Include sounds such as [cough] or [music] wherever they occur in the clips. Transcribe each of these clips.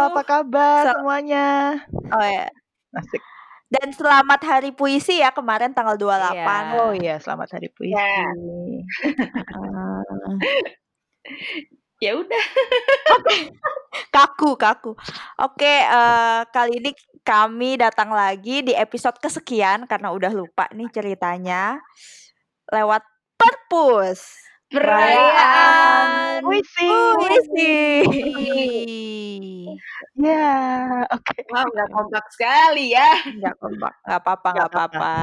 Halo, apa kabar Se semuanya? Oh ya. Asik. Dan selamat Hari Puisi ya kemarin tanggal 28. Iya. Oh iya, selamat Hari Puisi. Ya. Heeh. [laughs] Ya udah. [laughs] kaku kaku. Oke, eh, kali ini kami datang lagi di episode kesekian karena udah lupa nih ceritanya lewat Perpus Perayaan Puisi. puisi. Ya, oke. Wow, nggak kompak sekali ya. Nggak kompak, nggak apa-apa, Nggak apa-apa.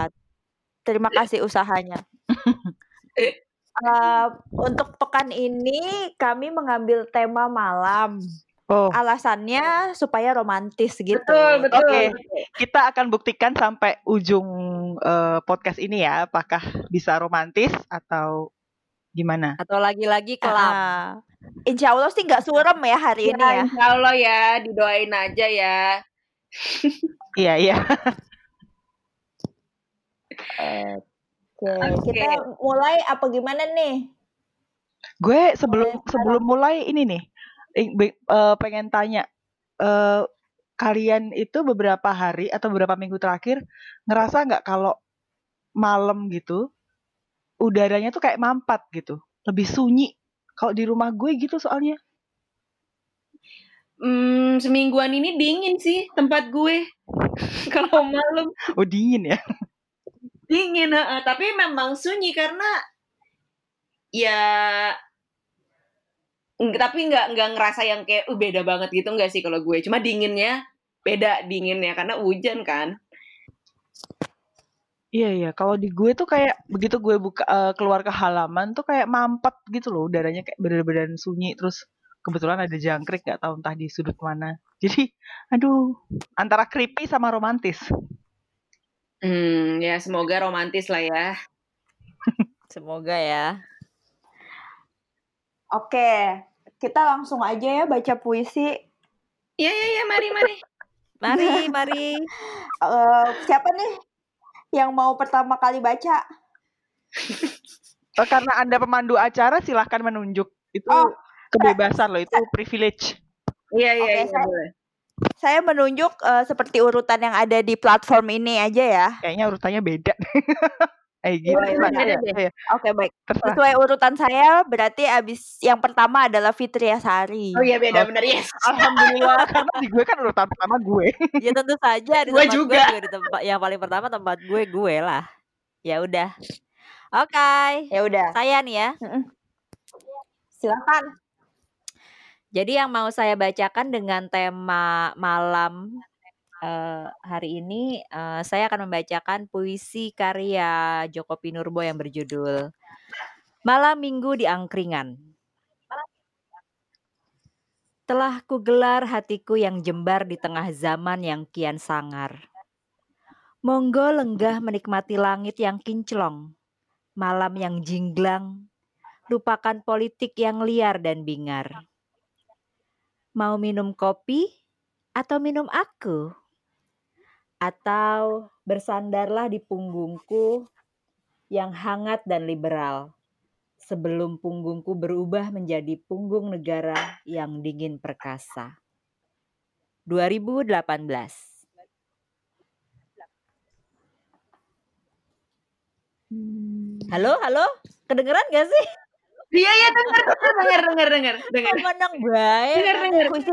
Terima kasih usahanya. [laughs] Eh, untuk pekan ini kami mengambil tema malam. Oh, Alasannya supaya romantis gitu. Betul, betul. Oke. kita akan buktikan sampai ujung eh, podcast ini ya, apakah bisa romantis atau gimana? Atau lagi-lagi kelam. Ah, Insya Allah sih nggak surem ya hari ini Ya, ya. insya Allah ya, didoain aja ya. [laughs] Iya, iya. Oke, kita mulai apa gimana nih? Gue sebelum Mulai sebelum mulai ini nih, eh, pengen tanya, eh, kalian itu beberapa hari atau beberapa minggu terakhir ngerasa nggak kalau malam gitu udaranya tuh kayak mampat gitu, lebih sunyi. Kalau di rumah gue gitu soalnya. Hmm, semingguan ini dingin sih tempat gue. [laughs] Kalau malam Oh dingin ya. dingin, heeh. tapi memang sunyi karena ya tapi nggak nggak ngerasa yang kayak uh, beda banget gitu nggak sih kalau gue cuma dinginnya beda dinginnya karena hujan kan Iya iya, kalau di gue tuh kayak begitu gue buka eh, keluar ke halaman tuh kayak mampet gitu loh, udaranya kayak bener-bener sunyi terus kebetulan ada jangkrik nggak tahu entah di sudut mana. [laughs] Jadi, aduh, antara creepy sama romantis. hmm ya semoga romantis lah ya [laughs] Semoga ya. Oke, kita langsung aja ya baca puisi. ya ya ya mari mari Mari, mari. [laughs] Eh, siapa nih yang mau pertama kali baca? Eh, karena anda pemandu acara silahkan menunjuk itu Oh, kebebasan loh, itu privilege. iya iya Oke, iya saya- boleh Saya menunjuk eh, seperti urutan yang ada di platform ini aja ya. Kayaknya urutannya beda. [laughs] eh gitu. Iya, Oke, baik. terserah. Sesuai urutan saya, berarti abis yang pertama adalah Fitria Sari. oh iya beda benar yes Alhamdulillah karena di gue kan urutan pertama gue. [laughs] Ya tentu saja di Gue tempat juga. gue juga di tempat yang paling pertama tempat gue gue lah. Ya udah. Oke. Ya udah, Saya nih ya. silakan. Jadi yang mau saya bacakan dengan tema malam eh, hari ini eh, saya akan membacakan puisi karya Joko Pinurbo yang berjudul Malam Minggu di Angkringan. Telah kugelar hatiku yang jembar di tengah zaman yang kian sangar. Monggo lenggah menikmati langit yang kinclong, malam yang jinglang, lupakan politik yang liar dan bingar. Mau minum kopi atau minum aku? Atau bersandarlah di punggungku yang hangat dan liberal sebelum punggungku berubah menjadi punggung negara yang dingin perkasa. 2018. Halo, halo, kedengeran gak sih? iya iya dengar dengar dengar dengar dengar Menang baik. dengar dengar Puisi,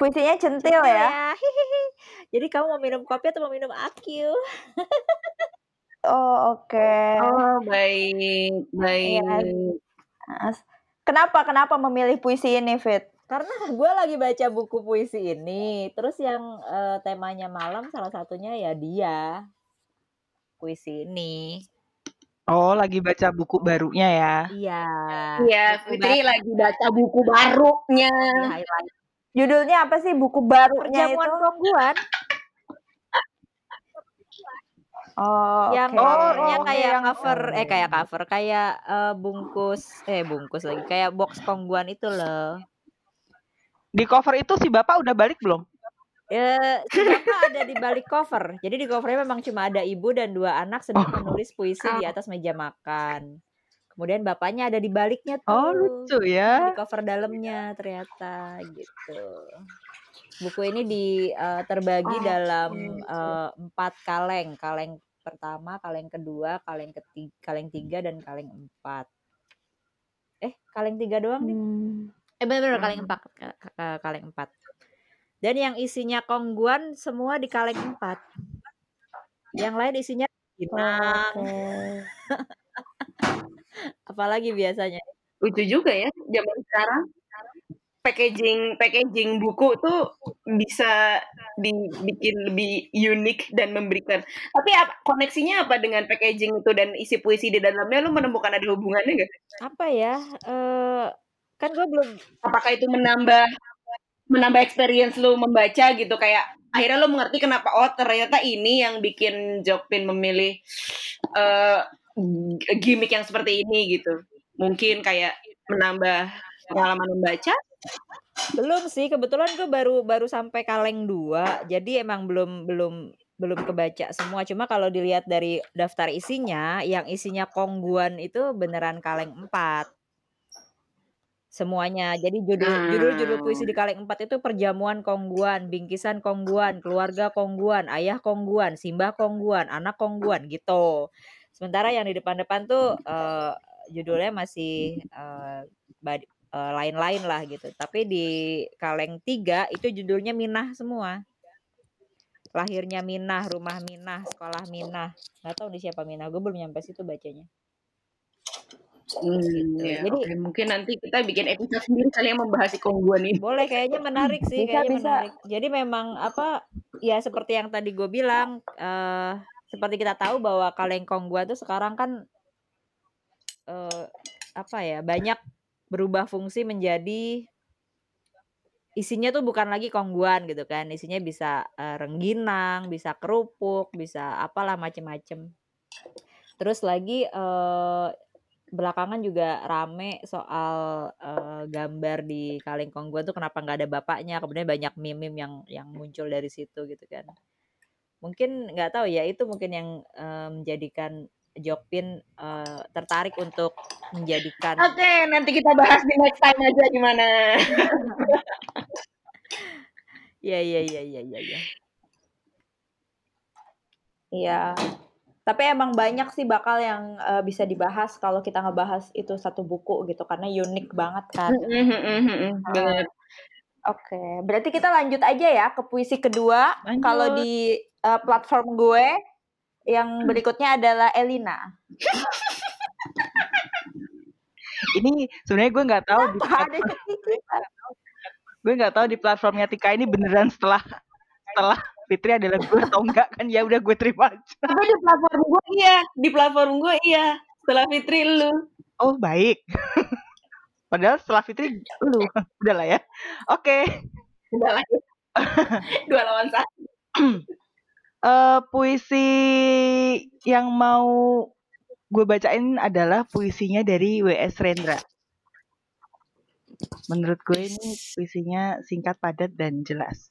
puisinya centil ya. hihihi. [laughs] Jadi kamu mau minum kopi atau mau minum aku? Oh, oke. oh baik baik As- Kenapa kenapa memilih puisi ini, Fit? Karena gue lagi baca buku puisi ini, terus yang eh, temanya malam salah satunya ya dia puisi ini. Oh, lagi baca buku barunya ya. Iya. Iya, Fitri baru lagi baca buku barunya. di highlight. Judulnya apa sih buku barunya itu? Perjamuan Oh, yang. Oh, covernya oke, kayak yang- cover eh oh. kayak cover kayak eh, bungkus eh bungkus lagi kayak box Kongguan itu loh. Di cover itu si Bapak udah balik belum? Ya, si bapak ada di balik cover. Jadi di covernya memang cuma ada ibu dan dua anak sedang Oh. menulis puisi di atas meja makan. Kemudian bapaknya ada di baliknya tuh. Oh, lucu Di ya. cover dalamnya ternyata gitu. Buku ini di eh, terbagi Oh, dalam eh, empat kaleng. Kaleng pertama, kaleng kedua, kaleng ketiga, kaleng tiga dan kaleng empat. Eh, kaleng tiga doang nih. Hmm. Eh benar-benar kaleng empat, ka- ka- kaleng empat. Dan yang isinya kongguan semua di kaleng empat. Yang lain isinya Oh, Pinang, Oke. [laughs] apalagi biasanya. Lucu juga ya zaman sekarang. Packaging packaging buku tuh bisa dibikin lebih unik dan memberikan. Tapi apa, koneksinya apa dengan packaging itu dan isi puisi di dalamnya? Lu menemukan ada hubungannya nggak? Apa ya? Eh kan gue belum Apakah itu menambah menambah experience lu membaca gitu kayak akhirnya lu mengerti kenapa oh ternyata ini yang bikin Jokpin memilih eh gimmick yang seperti ini gitu. Mungkin kayak menambah pengalaman membaca. belum sih. Kebetulan gue baru baru sampai kaleng dua. Jadi emang belum belum belum kebaca semua. Cuma kalau dilihat dari daftar isinya, yang isinya kongguan itu beneran kaleng empat. Semuanya. Jadi judul judul judul puisi di kaleng empat itu perjamuan kongguan, bingkisan kongguan, keluarga kongguan, ayah kongguan, simbah kongguan, anak kongguan gitu. Sementara yang di depan-depan tuh eh, judulnya masih eh, eh, lain-lain lah gitu. Tapi di kaleng tiga itu judulnya Minah semua. Lahirnya Minah, rumah Minah, sekolah Minah. Nggak tahu nih siapa Minah. Gue belum nyampe situ bacanya. Hmm, ya, Jadi- oke. mungkin nanti kita bikin episode sendiri kali yang membahas si kongguan ini. Boleh kayaknya menarik sih, Bisa, kayaknya bisa. menarik. Jadi memang apa ya seperti yang tadi gue bilang eh seperti kita tahu bahwa kaleng kongguan tuh sekarang kan eh apa ya banyak berubah fungsi menjadi isinya tuh bukan lagi kongguan gitu kan. Isinya bisa eh, rengginang bisa kerupuk bisa apalah macem-macem. Terus lagi eh belakangan juga rame soal eh, gambar di kaleng kongguan tuh kenapa nggak ada bapaknya. Kemudian banyak meme-meme yang yang muncul dari situ gitu kan mungkin nggak tahu ya itu mungkin yang eh, menjadikan Jokpin eh, tertarik untuk menjadikan Oke, nanti kita bahas di next time aja gimana. [laughs] ya ya ya ya ya ya Iya. Tapi emang banyak sih bakal yang eh, bisa dibahas kalau kita ngebahas itu satu buku gitu karena unik banget kan. Bener. Oke, berarti kita lanjut aja ya ke puisi kedua. Kalau di eh, platform gue yang berikutnya adalah Elina. Ini sebenarnya gue nggak tahu di platform, gue nggak tahu di platformnya Tika ini beneran setelah setelah Fitri adalah gue atau enggak kan ya udah gue terima aja. Tapi di platform gue iya, di platform gue iya. Setelah Fitri lu. Oh baik. Padahal setelah Fitri lu udah lah ya. Oke. Udah lah. [laughs] Dua lawan satu. [clears throat] Eh, puisi yang mau gue bacain adalah puisinya dari W.S. Rendra. Menurut gue ini puisinya singkat, padat, dan jelas.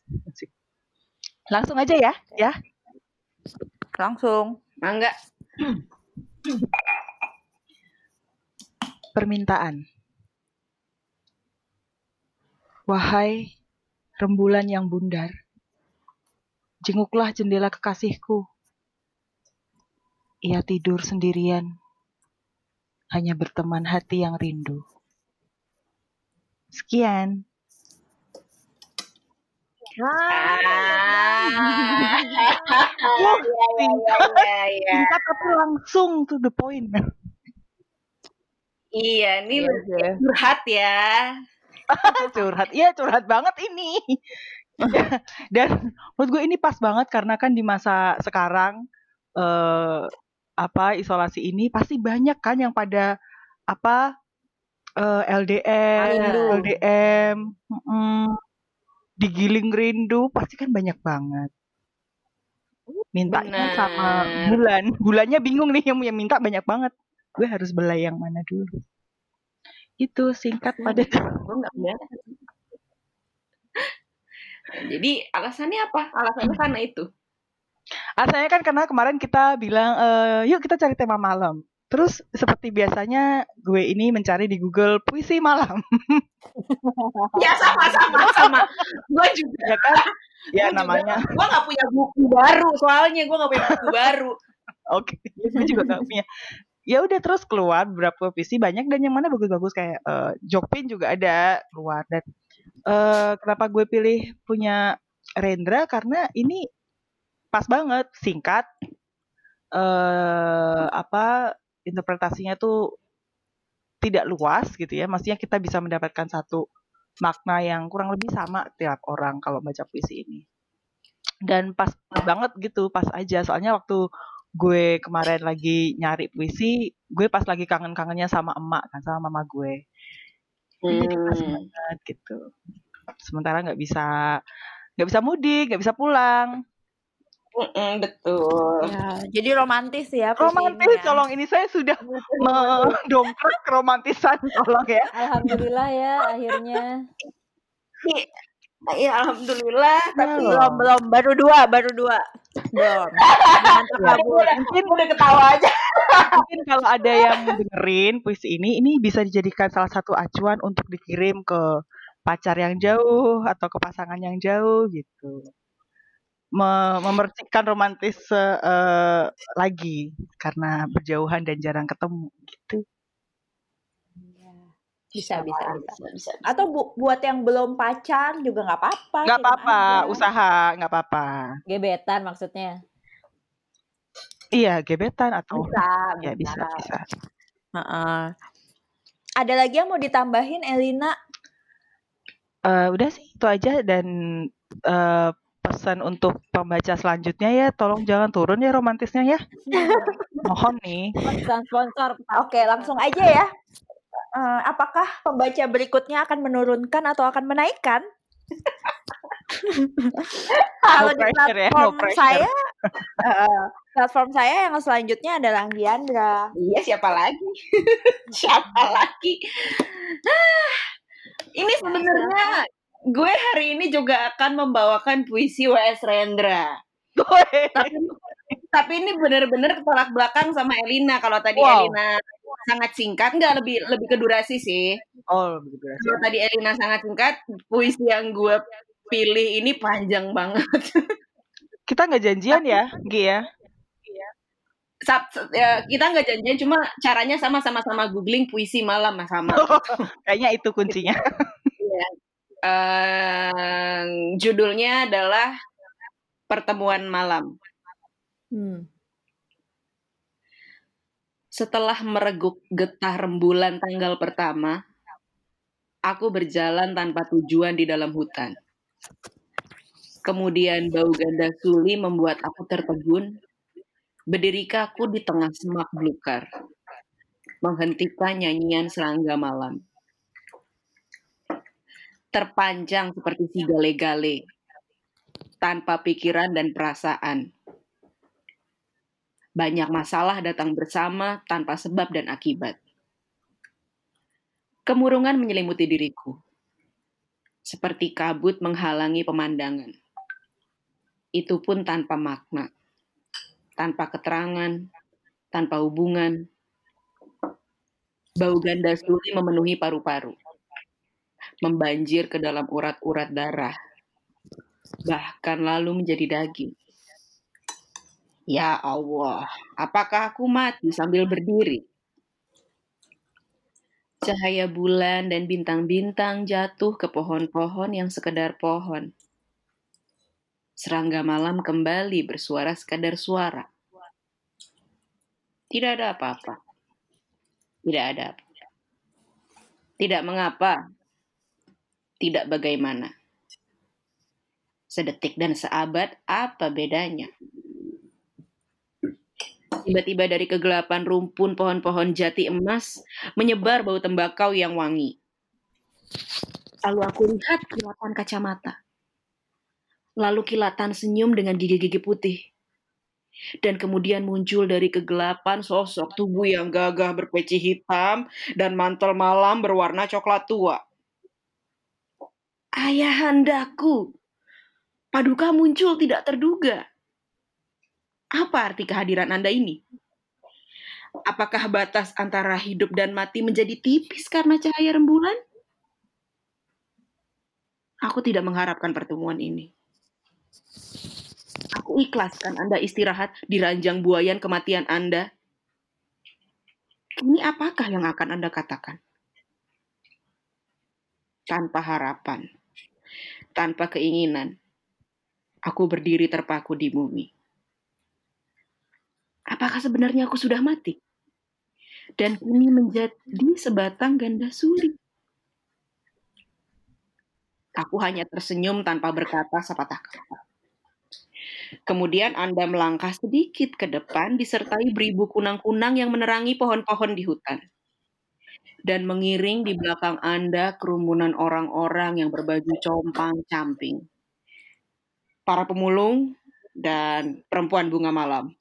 Langsung aja ya, ya. Langsung. Mangga. [clears throat] Permintaan. Wahai rembulan yang bundar, jenguklah jendela kekasihku. Ia tidur sendirian, hanya berteman hati yang rindu. Sekian. Ah. Iya, [laughs] singkat, singkat tapi langsung to the point. Iya, ini Iya, lebih curhat ya. [laughs] curhat, iya curhat banget ini. [laughs] Dan menurut gue ini pas banget karena kan di masa sekarang eh apa isolasi ini pasti banyak kan yang pada apa eh, LDR, Rindu. LDM, mm-mm, digiling rindu pasti kan banyak banget. Mintanya sama bulan, bulannya bingung nih yang yang minta banyak banget. Gue harus belai yang mana dulu. Itu singkat padat. Gue nggak [laughs] biasa. Jadi alasannya apa? Alasannya karena itu. Asalnya kan karena kemarin kita bilang, eee, "Yuk kita cari tema malam." Terus seperti biasanya gue ini mencari di Google puisi malam. [laughs] Ya sama sama sama. Gue juga. Ya kan? [laughs] Ya Gua juga namanya gue nggak punya buku baru soalnya gue nggak punya buku baru. oke, gue juga gak punya. Ya udah terus keluar beberapa puisi banyak dan yang mana bagus-bagus kayak, eee, Jokpin juga ada keluar. Dan, eee, kenapa gue pilih punya Rendra? Karena ini pas banget, singkat, eee, apa, interpretasinya tuh tidak luas gitu ya, maksudnya kita bisa mendapatkan satu makna yang kurang lebih sama tiap orang kalau baca puisi ini. Dan pas banget gitu, pas aja. Soalnya waktu gue kemarin lagi nyari puisi, gue pas lagi kangen-kangennya sama emak kan, sama mama gue. Jadi pas Hmm. banget gitu. Sementara nggak bisa nggak bisa mudik, nggak bisa pulang. Mm-mm, betul. Ya, jadi romantis ya Romantis, ya. tolong ini saya sudah mendongkrak keromantisan, tolong ya. Alhamdulillah ya akhirnya. Ya alhamdulillah. Tapi Belum, belum, baru dua, baru dua. Belum. Ya. terkabul. mungkin udah ketawa aja. Mungkin kalau ada yang dengerin puisi ini, ini bisa dijadikan salah satu acuan untuk dikirim ke pacar yang jauh atau ke pasangan yang jauh gitu. Me memercikan romantis eh, lagi karena berjauhan dan jarang ketemu gitu. Bisa, bisa, bisa. bisa, bisa. Atau bu- buat yang belum pacar juga nggak apa-apa. Nggak apa-apa, usaha nggak apa-apa. Gebetan maksudnya. Iya, gebetan atau Bisa, ya bisa bisa. Heeh. Ada lagi yang mau ditambahin, Elina? Eh, udah sih itu aja dan eh, pesan untuk pembaca selanjutnya ya, tolong jangan turun ya romantisnya ya. [laughs] Mohon nih. Pesan sponsor. Oke, langsung aja ya. Eh, apakah pembaca berikutnya akan menurunkan atau akan menaikkan? [laughs] Kalau di ya, no platform pressure. saya, platform saya yang selanjutnya adalah Giandra. Iya siapa lagi? [laughs] siapa lagi? [sighs] Ini sebenarnya gue hari ini juga akan membawakan puisi W.S. Rendra. Tapi tapi ini benar-benar tolak belakang sama Elina. Kalau tadi Wow. Elina sangat singkat, nggak lebih lebih ke durasi sih. Oh, begitu ya. Kalau tadi Elina sangat singkat, puisi yang gue pilih ini panjang banget. [laughs] Kita nggak janjian ya, Gi ya? Sab- ya, kita nggak janjian, cuma caranya sama-sama sama googling puisi malam sama. [laughs] Kayaknya itu kuncinya. Eh, judulnya adalah Pertemuan Malam. Hmm. Setelah mereguk getah rembulan tanggal pertama, aku berjalan tanpa tujuan di dalam hutan. Kemudian bau ganda suli membuat aku tertegun. Berdiri kaku di tengah semak belukar. Menghentikan nyanyian serangga malam. Terpanjang seperti si gale-gale. Tanpa pikiran dan perasaan. Banyak masalah datang bersama tanpa sebab dan akibat. Kemurungan menyelimuti diriku. Seperti kabut menghalangi pemandangan. Itu pun tanpa makna. Tanpa keterangan, tanpa hubungan. Bau ganda suli memenuhi paru-paru. Membanjir ke dalam urat-urat darah. Bahkan lalu menjadi daging. Ya Allah, apakah aku mati sambil berdiri? Cahaya bulan dan bintang-bintang jatuh ke pohon-pohon yang sekedar pohon. Serangga malam kembali bersuara sekadar suara. Tidak ada apa-apa. Tidak ada apa. Tidak mengapa. Tidak bagaimana. Sedetik dan seabad, apa bedanya? Tiba-tiba dari kegelapan rumpun pohon-pohon jati emas menyebar bau tembakau yang wangi. Lalu aku lihat kilatan kacamata. Lalu kilatan senyum dengan gigi-gigi putih. Dan kemudian muncul dari kegelapan sosok tubuh yang gagah berpeci hitam dan mantel malam berwarna coklat tua. Ayahandaku, Paduka muncul tidak terduga. Apa arti kehadiran Anda ini? Apakah batas antara hidup dan mati menjadi tipis karena cahaya rembulan? Aku tidak mengharapkan pertemuan ini. Aku ikhlaskan Anda istirahat di ranjang buayan kematian Anda. Ini apakah yang akan Anda katakan? Tanpa harapan, tanpa keinginan, aku berdiri terpaku di bumi. Apakah sebenarnya aku sudah mati? Dan ini menjadi sebatang ganda sulit. Aku hanya tersenyum tanpa berkata sepatah kata. Kemudian Anda melangkah sedikit ke depan disertai beribu kunang-kunang yang menerangi pohon-pohon di hutan. Dan mengiring di belakang Anda kerumunan orang-orang yang berbaju compang-camping. Para pemulung dan perempuan bunga malam.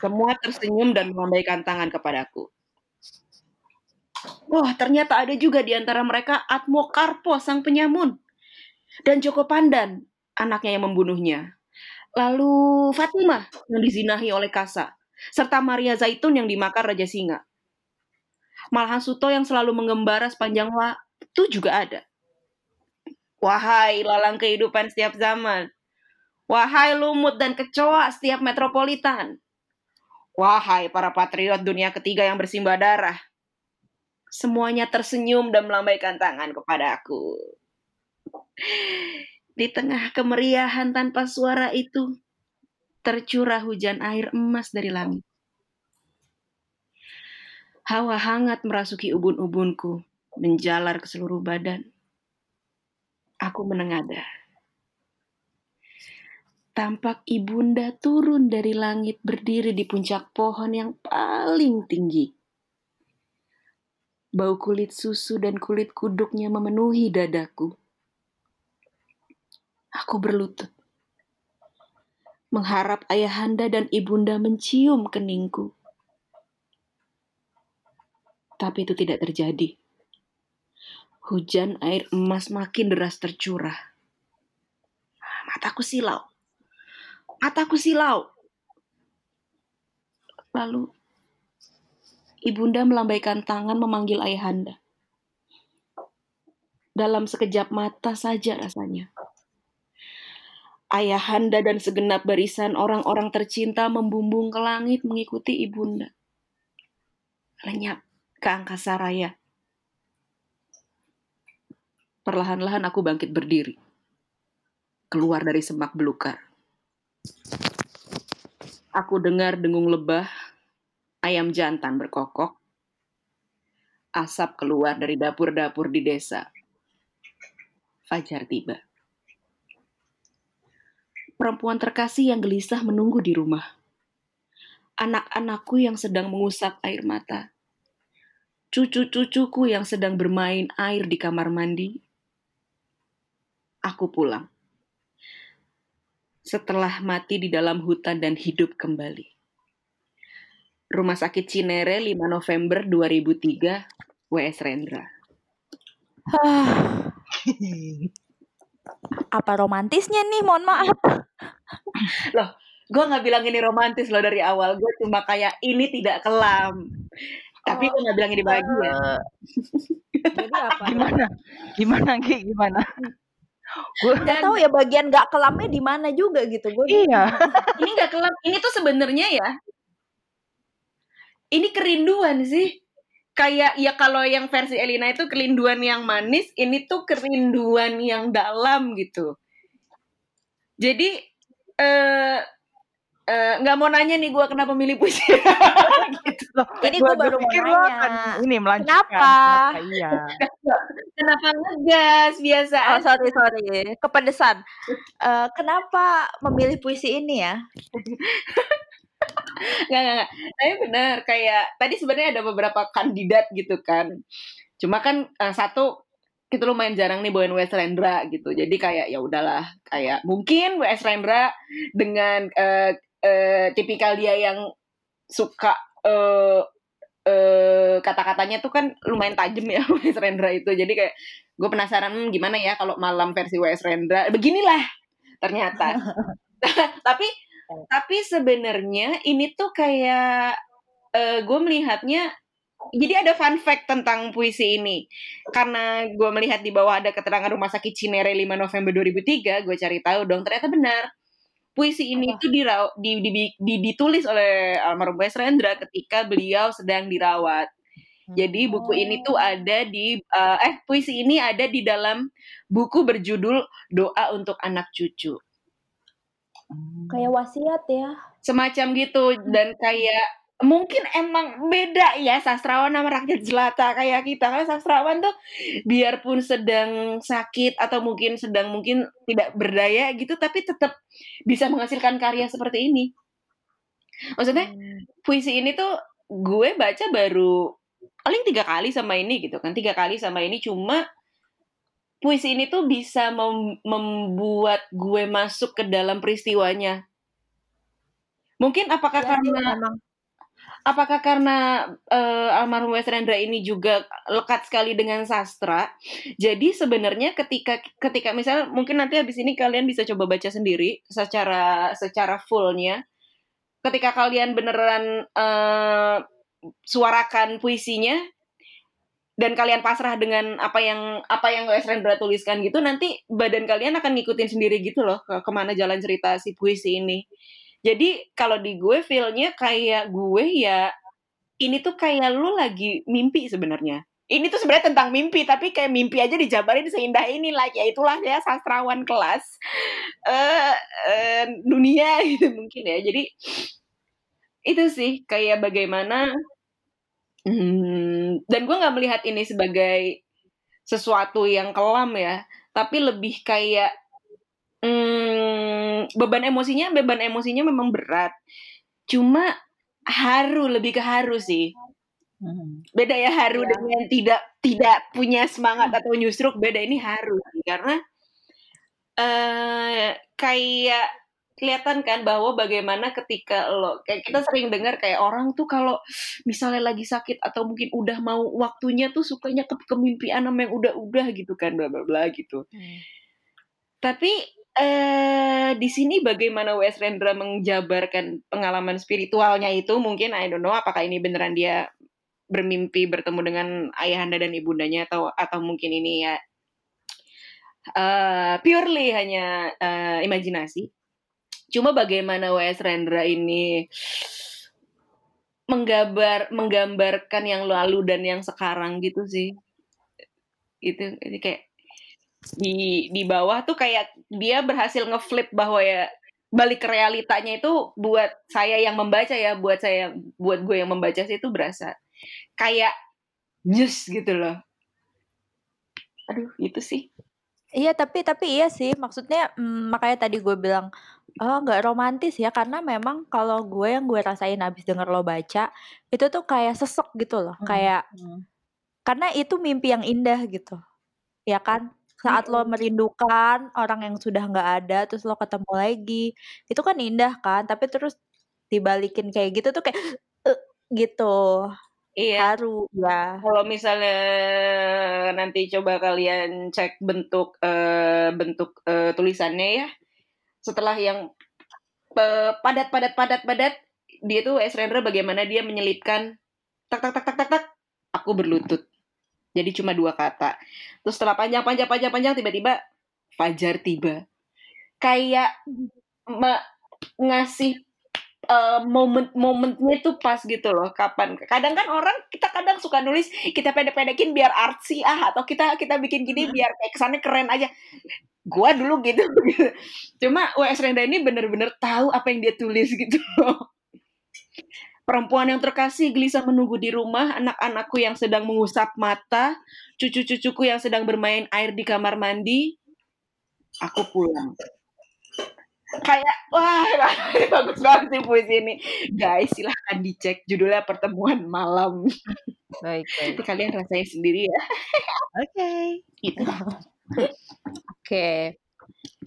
Semua tersenyum dan melambaikan tangan kepadaku. Wah, ternyata ada juga di antara mereka Atmo Karpo, sang penyamun. Dan Joko Pandan, anaknya yang membunuhnya. Lalu Fatimah yang dizinahi oleh Kasa. Serta Maria Zaitun yang dimakan Raja Singa. Malahan Suto yang selalu mengembara sepanjang waktu juga ada. Wahai lalang kehidupan setiap zaman. Wahai lumut dan kecoa setiap metropolitan. Wahai para patriot dunia ketiga yang bersimbah darah. Semuanya tersenyum dan melambaikan tangan kepada aku. Di tengah kemeriahan tanpa suara itu, tercurah hujan air emas dari langit. Hawa hangat merasuki ubun-ubunku, menjalar ke seluruh badan. Aku menengadah. Tampak ibunda turun dari langit berdiri di puncak pohon yang paling tinggi. Bau kulit susu dan kulit kuduknya memenuhi dadaku. Aku berlutut. Mengharap ayahanda dan ibunda mencium keningku. Tapi itu tidak terjadi. Hujan air emas makin deras tercurah. Mataku silau. Mataku silau. Lalu ibunda melambaikan tangan memanggil ayahanda. Dalam sekejap mata saja rasanya. Ayahanda dan segenap barisan orang-orang tercinta membumbung ke langit mengikuti ibunda. Lenyap ke angkasa raya. Perlahan-lahan aku bangkit berdiri. Keluar dari semak belukar. Aku dengar dengung lebah, ayam jantan berkokok, asap keluar dari dapur-dapur di desa. Fajar tiba. Perempuan terkasih yang gelisah menunggu di rumah. Anak-anakku yang sedang mengusap air mata. Cucu-cucuku yang sedang bermain air di kamar mandi. Aku pulang. Setelah mati di dalam hutan dan hidup kembali. Rumah Sakit Cinere 5 November 2003, WS Rendra. [sighs] Apa romantisnya nih? Mohon maaf. [laughs] Loh, gue nggak bilang ini romantis loh dari awal. Gue cuma kayak ini tidak kelam. Tapi gue nggak bilang ini bahagia. [laughs] Jadi apa? Gimana? Gimana Ki? Gimana? [laughs] Gue Gak tahu ya bagian gak kelamnya di mana juga gitu. Gue iya. [laughs] ini nggak kelam. Ini tuh sebenarnya ya. Ini kerinduan sih. Kayak ya kalau yang versi Elina itu kerinduan yang manis, ini tuh kerinduan yang dalam gitu. Jadi eh eh, nggak mau nanya nih gue kenapa milih puisi [laughs] gitu. Loh, Ini gua baru mau nanya. akan ini melanjutkan. Kenapa? Ternyata Iya. [laughs] Kenapa ngegas biasa Oh sorry sorry, kepedesan. [laughs] Eh, kenapa memilih puisi ini ya? [laughs] Nggak, nggak, nggak. Tapi benar kayak tadi sebenarnya ada beberapa kandidat gitu kan. Cuma kan eh, satu kita lumayan jarang nih bawain WS Rendra gitu. Jadi kayak ya udahlah kayak mungkin WS Rendra dengan eh, eh, tipikal dia yang suka eh eh, kata-katanya tuh kan lumayan tajam ya [laughs] WS Rendra itu. Jadi kayak gue penasaran hmm, gimana ya kalau malam versi WS Rendra. Beginilah ternyata. [laughs] tapi tapi sebenarnya ini tuh kayak uh, gue melihatnya jadi ada fun fact tentang puisi ini. Karena gue melihat di bawah ada keterangan Rumah Sakit Cinere 5 November 2003, gue cari tahu dong, ternyata benar. Puisi ini itu dirau, di, di, di, ditulis oleh almarhum Wes Rendra ketika beliau sedang dirawat. Jadi buku ini tuh ada di uh, eh puisi ini ada di dalam buku berjudul Doa untuk Anak Cucu. Kayak wasiat ya. Semacam gitu dan kayak mungkin emang beda ya sastrawan sama rakyat jelata kayak kita. Kan sastrawan tuh biarpun sedang sakit atau mungkin sedang mungkin tidak berdaya gitu tapi tetap bisa menghasilkan karya seperti ini. Maksudnya hmm. puisi ini tuh gue baca baru paling tiga kali sama ini gitu kan tiga kali sama ini. Cuma puisi ini tuh bisa mem membuat gue masuk ke dalam peristiwanya. Mungkin apakah ya, karena apakah karena uh, almarhum Wes Rendra ini juga lekat sekali dengan sastra? Jadi sebenarnya ketika ketika misalnya mungkin nanti habis ini kalian bisa coba baca sendiri secara secara fullnya. Ketika kalian beneran uh, suarakan puisinya dan kalian pasrah dengan apa yang apa yang Wes Rendra tuliskan gitu nanti badan kalian akan ngikutin sendiri gitu loh ke ke mana jalan cerita si puisi ini jadi kalau di gue feelnya kayak gue ya ini tuh kayak lu lagi mimpi sebenarnya. Ini tuh sebenarnya tentang mimpi, tapi kayak mimpi aja dijabarin seindah ini lah. Ya itulah ya sastrawan kelas uh, uh, dunia [laughs] gitu mungkin ya. Jadi itu sih kayak bagaimana hmm, dan gue nggak melihat ini sebagai sesuatu yang kelam ya, tapi lebih kayak hmm, beban emosinya beban emosinya memang berat. Cuma haru lebih ke haru sih. Hmm. Beda ya haru ya. dengan tidak tidak punya semangat atau nyusruk beda ini haru sih karena uh, kayak kelihatan kan bahwa bagaimana ketika lo kayak kita sering dengar kayak orang tuh kalau misalnya lagi sakit atau mungkin udah mau waktunya tuh sukanya ke kemimpian sama yang udah-udah gitu kan bla bla bla gitu. Hmm. Tapi eh di sini bagaimana Wes Rendra menjabarkan pengalaman spiritualnya itu mungkin I don't know apakah ini beneran dia bermimpi bertemu dengan ayahanda dan ibundanya atau atau mungkin ini ya uh, purely hanya uh, imajinasi. Cuma bagaimana W.S. Rendra ini menggambar menggambarkan yang lalu dan yang sekarang gitu sih. Itu, itu kayak di di bawah tuh kayak dia berhasil ngeflip bahwa ya balik ke realitanya itu buat saya yang membaca ya buat saya buat gue yang membaca sih itu berasa kayak news gitu loh aduh itu sih iya tapi tapi iya sih maksudnya mm, makanya tadi gue bilang oh nggak romantis ya karena memang kalau gue yang gue rasain abis denger lo baca itu tuh kayak sesek gitu loh hmm. kayak hmm. karena itu mimpi yang indah gitu ya kan saat lo merindukan orang yang sudah nggak ada, terus lo ketemu lagi, itu kan indah kan, tapi terus dibalikin kayak gitu tuh kayak, uh, [gasps] gitu. Iya. Haru, ya. Kalau misalnya nanti coba kalian cek bentuk, uh, bentuk, uh, tulisannya ya, setelah yang, padat padat padat padat, dia tuh S. Rendra bagaimana dia menyelipkan, tak tak tak tak tak tak, aku berlutut. Jadi cuma dua kata. Terus setelah panjang panjang panjang panjang tiba-tiba fajar tiba. Kayak ngasih uh, momen-momennya itu pas gitu loh kapan kadang kan orang kita kadang suka nulis kita pendek-pendekin biar artsy ah atau kita kita bikin gini biar kayak kesannya keren aja gua dulu gitu, gitu. [laughs] cuma WS Renda ini bener-bener tahu apa yang dia tulis gitu loh Perempuan yang terkasih gelisah menunggu di rumah, anak-anakku yang sedang mengusap mata, cucu-cucuku yang sedang bermain air di kamar mandi. Aku pulang. Kayak, wah, [laughs] bagus banget sih puisi ini. Guys, silahkan dicek judulnya Pertemuan Malam. Baik, baik. Itu kalian rasain sendiri ya. Oke. Okay. Gitu. Oke. Okay.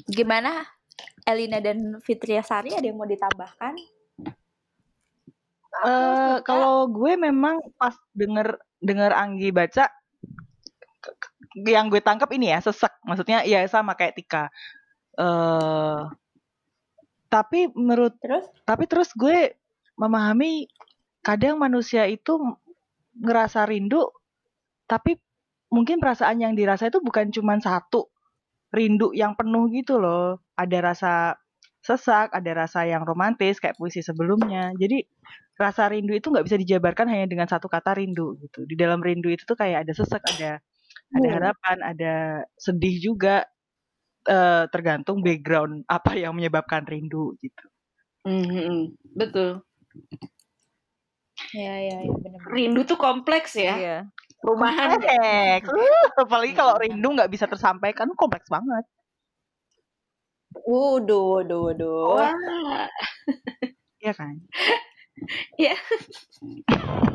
Gimana Elina dan Fitria Sari ada yang mau ditambahkan? Uh, kalau gue memang pas denger denger Anggi baca yang gue tangkap ini ya sesek. Maksudnya ya sama kayak Tika. Eh tapi menurut Terus? tapi terus gue memahami kadang manusia itu ngerasa rindu tapi mungkin perasaan yang dirasa itu bukan cuma satu. Rindu yang penuh gitu loh. Ada rasa sesak ada rasa yang romantis kayak puisi sebelumnya. Jadi rasa rindu itu nggak bisa dijabarkan hanya dengan satu kata rindu gitu di dalam rindu itu tuh kayak ada sesak ada ada Hmm. harapan ada sedih juga eh, tergantung background apa yang menyebabkan rindu gitu Mhm, betul. Iya, iya, iya, benar-benar. Rindu tuh kompleks ya. Iya. Perumahan ya. kompleks Uh, [laughs] apalagi kalau rindu nggak bisa tersampaikan kompleks banget Waduh, waduh, waduh. Iya kan Ya.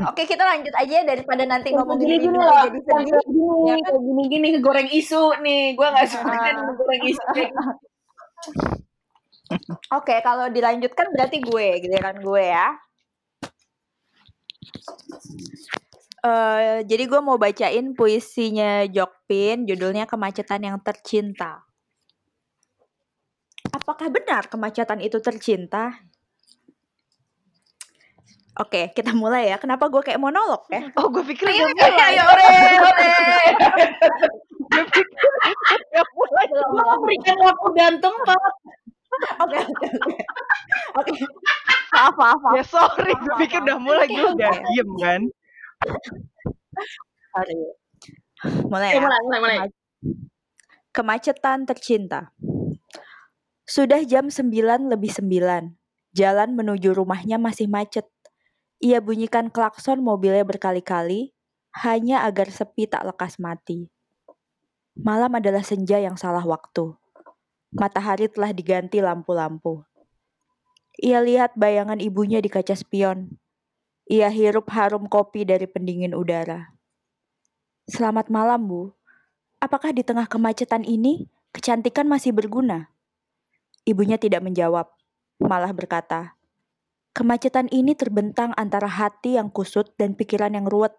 Oke, kita lanjut aja daripada nanti ngomongin gini gini loh, jadi sedih. kayak gini, ya kan? kayak gini gini goreng isu nih. Gua nggak [laughs] suka kan goreng isu. Oke, kalau dilanjutkan berarti gue, giliran gue ya. Eh, jadi gue mau bacain puisinya Jokpin, judulnya Kemacetan yang Tercinta. Apakah benar kemacetan itu tercinta? Oke, kita mulai ya. Kenapa gue kayak monolog ya? oh gue pikir Ayo, udah ayo, mulai ayo, ore, ore. gue pikir udah mulai Belum, Gua belum. Berikan waktu dan tempat. Oke, oke, oke. Oke. Maaf, maaf, maaf. ya sorry gue pikir udah mulai gue udah diem kan Sorry. Mulai ya. mulai, mulai, mulai. Kema- Kemacetan tercinta. Sudah jam 9 lebih 9. Jalan menuju rumahnya masih macet. Ia bunyikan klakson mobilnya berkali-kali, hanya agar sepi tak lekas mati. Malam adalah senja yang salah waktu. Matahari telah diganti lampu-lampu. Ia lihat bayangan ibunya di kaca spion. Ia hirup harum kopi dari pendingin udara. Selamat malam, Bu. Apakah di tengah kemacetan ini kecantikan masih berguna? Ibunya tidak menjawab, malah berkata, "Kemacetan ini terbentang antara hati yang kusut dan pikiran yang ruwet.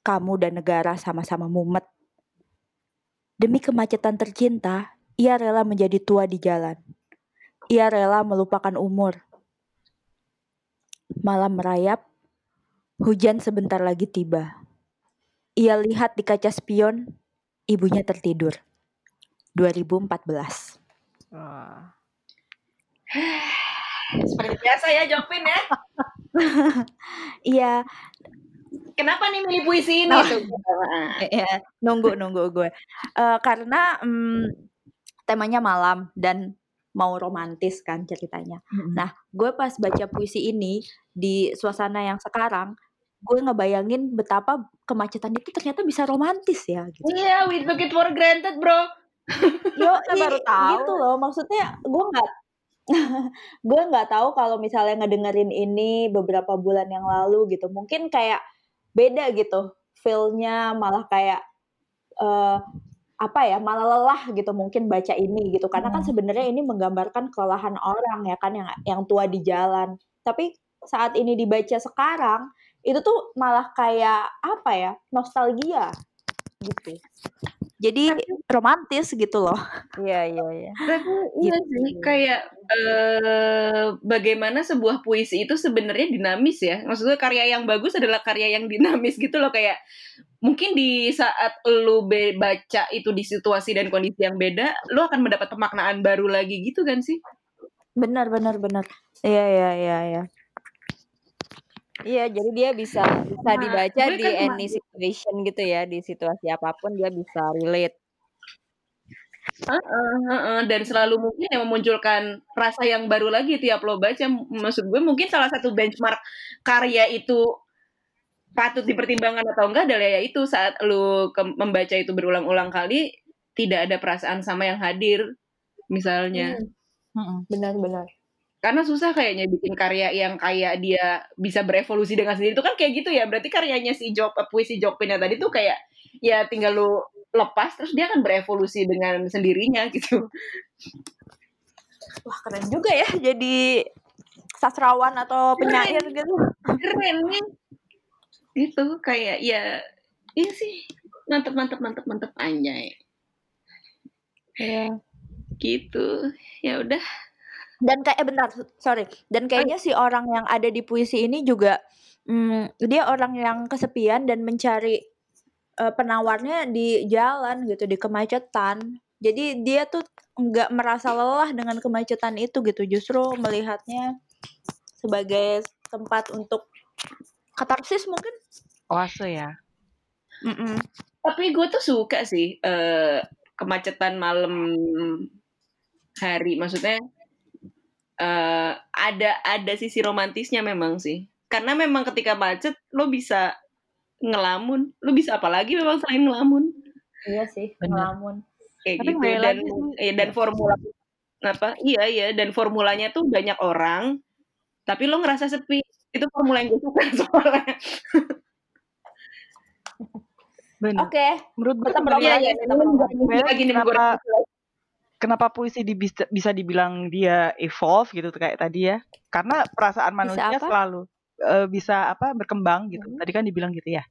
Kamu dan negara sama-sama mumet. Demi kemacetan tercinta, ia rela menjadi tua di jalan. Ia rela melupakan umur. Malam merayap, hujan sebentar lagi tiba. Ia lihat di kaca spion, ibunya tertidur. 2014. Wah. [sighs] Seperti biasa ya, Jokpin ya. [laughs] Iya, Kenapa nih milih puisi ini tuh? ya, nunggu nunggu gue. Eh, karena mm, temanya malam dan mau romantis kan ceritanya. Nah, gue pas baca puisi ini di suasana yang sekarang, gue ngebayangin betapa kemacetan itu ternyata bisa romantis ya. Gitu. Iya, we took it for granted, bro. Yo, [laughs] baru tahu. gitu loh. Maksudnya gue nggak [laughs] gue nggak tahu kalau misalnya ngedengerin ini beberapa bulan yang lalu gitu. Mungkin kayak beda gitu. Feel-nya malah kayak eh apa ya malah lelah gitu mungkin baca ini gitu karena kan sebenarnya ini menggambarkan kelelahan orang ya kan yang yang tua di jalan tapi saat ini dibaca sekarang itu tuh malah kayak apa ya nostalgia gitu jadi romantis gitu loh Iya, iya, iya. Tapi iya Gitu. sih, kayak eh bagaimana sebuah puisi itu sebenarnya dinamis ya. Maksudnya karya yang bagus adalah karya yang dinamis [laughs] gitu loh kayak mungkin di saat lu be- baca itu di situasi dan kondisi yang beda, lu akan mendapat pemaknaan baru lagi gitu kan sih? benar benar benar iya iya iya iya Iya, jadi dia bisa bisa Nah, dibaca gue di kan cuma- any situation gitu ya, di situasi apa pun dia bisa relate. Heeh, heeh, dan selalu mungkin yang memunculkan rasa yang baru lagi tiap lo baca. Maksud gue mungkin salah satu benchmark karya itu patut dipertimbangkan atau enggak adalah ya itu saat lu ke- membaca itu berulang-ulang kali tidak ada perasaan sama yang hadir misalnya. Mm-mm. benar benar Karena susah kayaknya bikin karya yang kayak dia bisa berevolusi dengan sendiri. Itu kan kayak gitu ya. Berarti karyanya si Jok puisi Jokpin yang tadi tuh kayak ya tinggal lu lepas terus dia akan berevolusi dengan sendirinya [laughs] gitu. wah keren juga ya jadi sastrawan atau penyair gitu. Keren. Nih itu kayak ya iya sih. Mantep mantep mantep mantep anjay. Iya. gitu. Ya udah Dan kayak eh, bentar, sorry. Dan kayaknya si orang yang ada di puisi ini juga mm, dia orang yang kesepian dan mencari eh, penawarnya di jalan gitu, di kemacetan. Jadi dia tuh nggak merasa lelah dengan kemacetan itu gitu, justru melihatnya sebagai tempat untuk katarsis mungkin. Oase ya. Mm-mm. tapi gue tuh suka sih eh, kemacetan malam hari maksudnya eh, ada ada sisi romantisnya memang sih. Karena memang ketika macet lo bisa ngelamun. Lo bisa apa lagi memang selain ngelamun. Iya sih, Bener. ngelamun. kayak Tapi gitu. dan eh, dan formula apa? Iya iya. Dan formulanya tuh banyak orang tapi lo ngerasa sepi. Itu formula yang gue suka [laughs] soalnya. Benar. Oke, Menurut gue tetap kembali Iya, iya iya, kenapa puisi di- bisa, bisa dibilang dia evolve gitu kayak tadi ya? Karena perasaan Bisa manusia apa? selalu eh, bisa apa berkembang gitu. Hmm. Tadi kan dibilang gitu ya.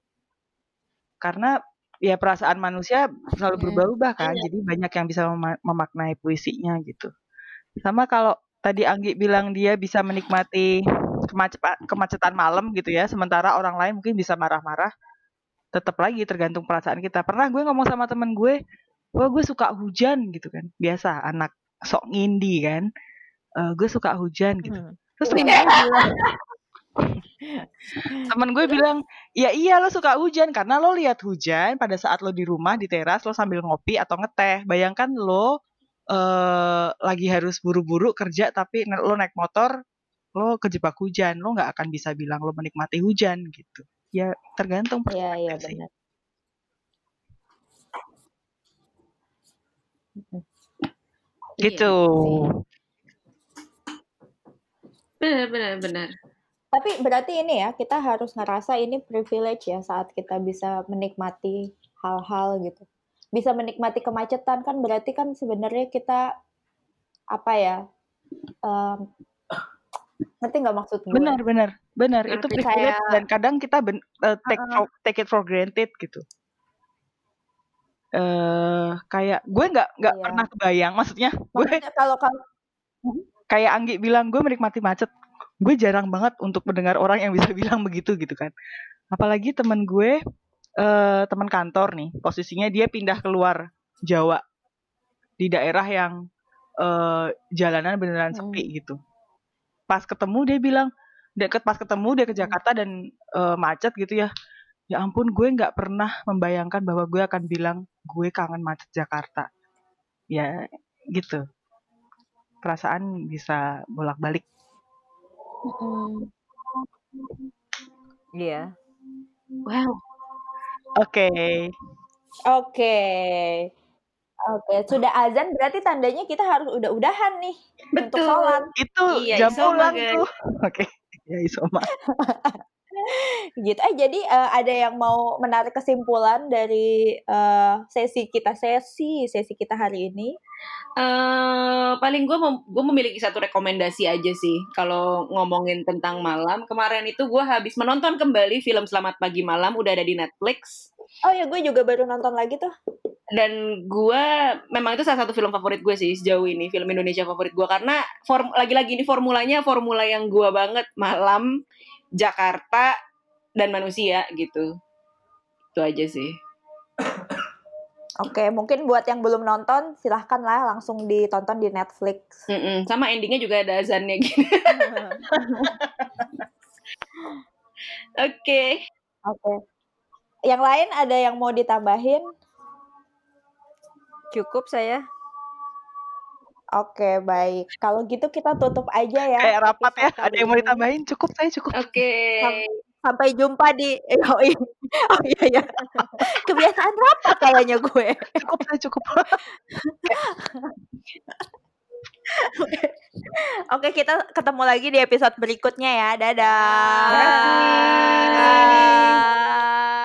Karena ya perasaan manusia selalu Hmm. berubah-ubah kan. Jadi banyak yang bisa mema- memaknai puisinya gitu. Sama kalau tadi Anggi bilang dia bisa menikmati kemacetan kemacetan malam gitu ya, sementara orang lain mungkin bisa marah-marah. Tetap lagi tergantung perasaan kita. Pernah gue ngomong sama temen gue, wah gue suka hujan gitu kan. Biasa anak sok ngindi kan. Eh, gue suka hujan gitu. Hmm. Terus temen gue bilang, [laughs] temen gue bilang, ya iya lo suka hujan karena lo lihat hujan pada saat lo di rumah di teras lo sambil ngopi atau ngeteh. Bayangkan lo eh lagi harus buru-buru kerja tapi lo naik motor lo kejebak hujan lo nggak akan bisa bilang lo menikmati hujan gitu. Ya tergantung Iya, iya benar. Gitu. Iya benar benar benar Tapi berarti ini ya, kita harus ngerasa ini privilege ya saat kita bisa menikmati hal-hal gitu. Bisa menikmati kemacetan kan berarti kan sebenarnya kita apa ya? em, ngerti nggak maksud gue? Benar, benar, benar. Itu privilege Kayak- dan kadang kita ben- eh, take for, take it for granted gitu. Eh kayak gue nggak nggak Iya. pernah kebayang, maksudnya gue kalau kalau kayak Anggi bilang gue menikmati macet. Gue jarang banget untuk mendengar orang yang bisa [laughs] bilang begitu gitu kan. Apalagi temen gue eh teman kantor nih, posisinya dia pindah keluar Jawa di daerah yang eh jalanan beneran Hmm. sepi gitu. Pas ketemu dia bilang deket pas ketemu dia ke Jakarta dan eh, macet gitu ya. Ya ampun gue nggak pernah membayangkan bahwa gue akan bilang gue kangen macet Jakarta. Ya gitu. Perasaan bisa bolak-balik. Mm-mm. Iya. wow Oke. Oke. Oke, sudah azan berarti tandanya kita harus udah-udahan nih untuk betul sholat. Itu Iya, jam pulang tuh. [laughs] Oke. Ya isoma. [laughs] Gitu. Eh jadi eh, ada yang mau menarik kesimpulan dari eh, sesi kita sesi sesi kita hari ini? Eh, paling gue gue memiliki satu rekomendasi aja sih kalau ngomongin tentang malam kemarin itu gue habis menonton kembali film Selamat Pagi Malam udah ada di Netflix Oh ya gue juga baru nonton lagi tuh. dan gue memang itu salah satu film favorit gue sih sejauh ini film Indonesia favorit gue karena form lagi-lagi ini formulanya formula yang gue banget malam Jakarta dan manusia gitu itu aja sih Oke, mungkin buat yang belum nonton silahkan lah langsung ditonton di Netflix. Mm-mm. sama endingnya juga ada azannya gitu [laughs] oke Oke. Yang lain ada yang mau ditambahin? Cukup saya. Oke, baik. Kalau gitu kita tutup aja ya. Kayak rapat ya. Ada yang mau ditambahin? Cukup saya cukup. oke Sampai jumpa di [laughs] Oh iya, oh, iya ya. Kebiasaan rapat kayaknya gue. Cukup saya cukup. Oke, kita ketemu lagi di episode berikutnya ya. Dadah. Bye. Bye.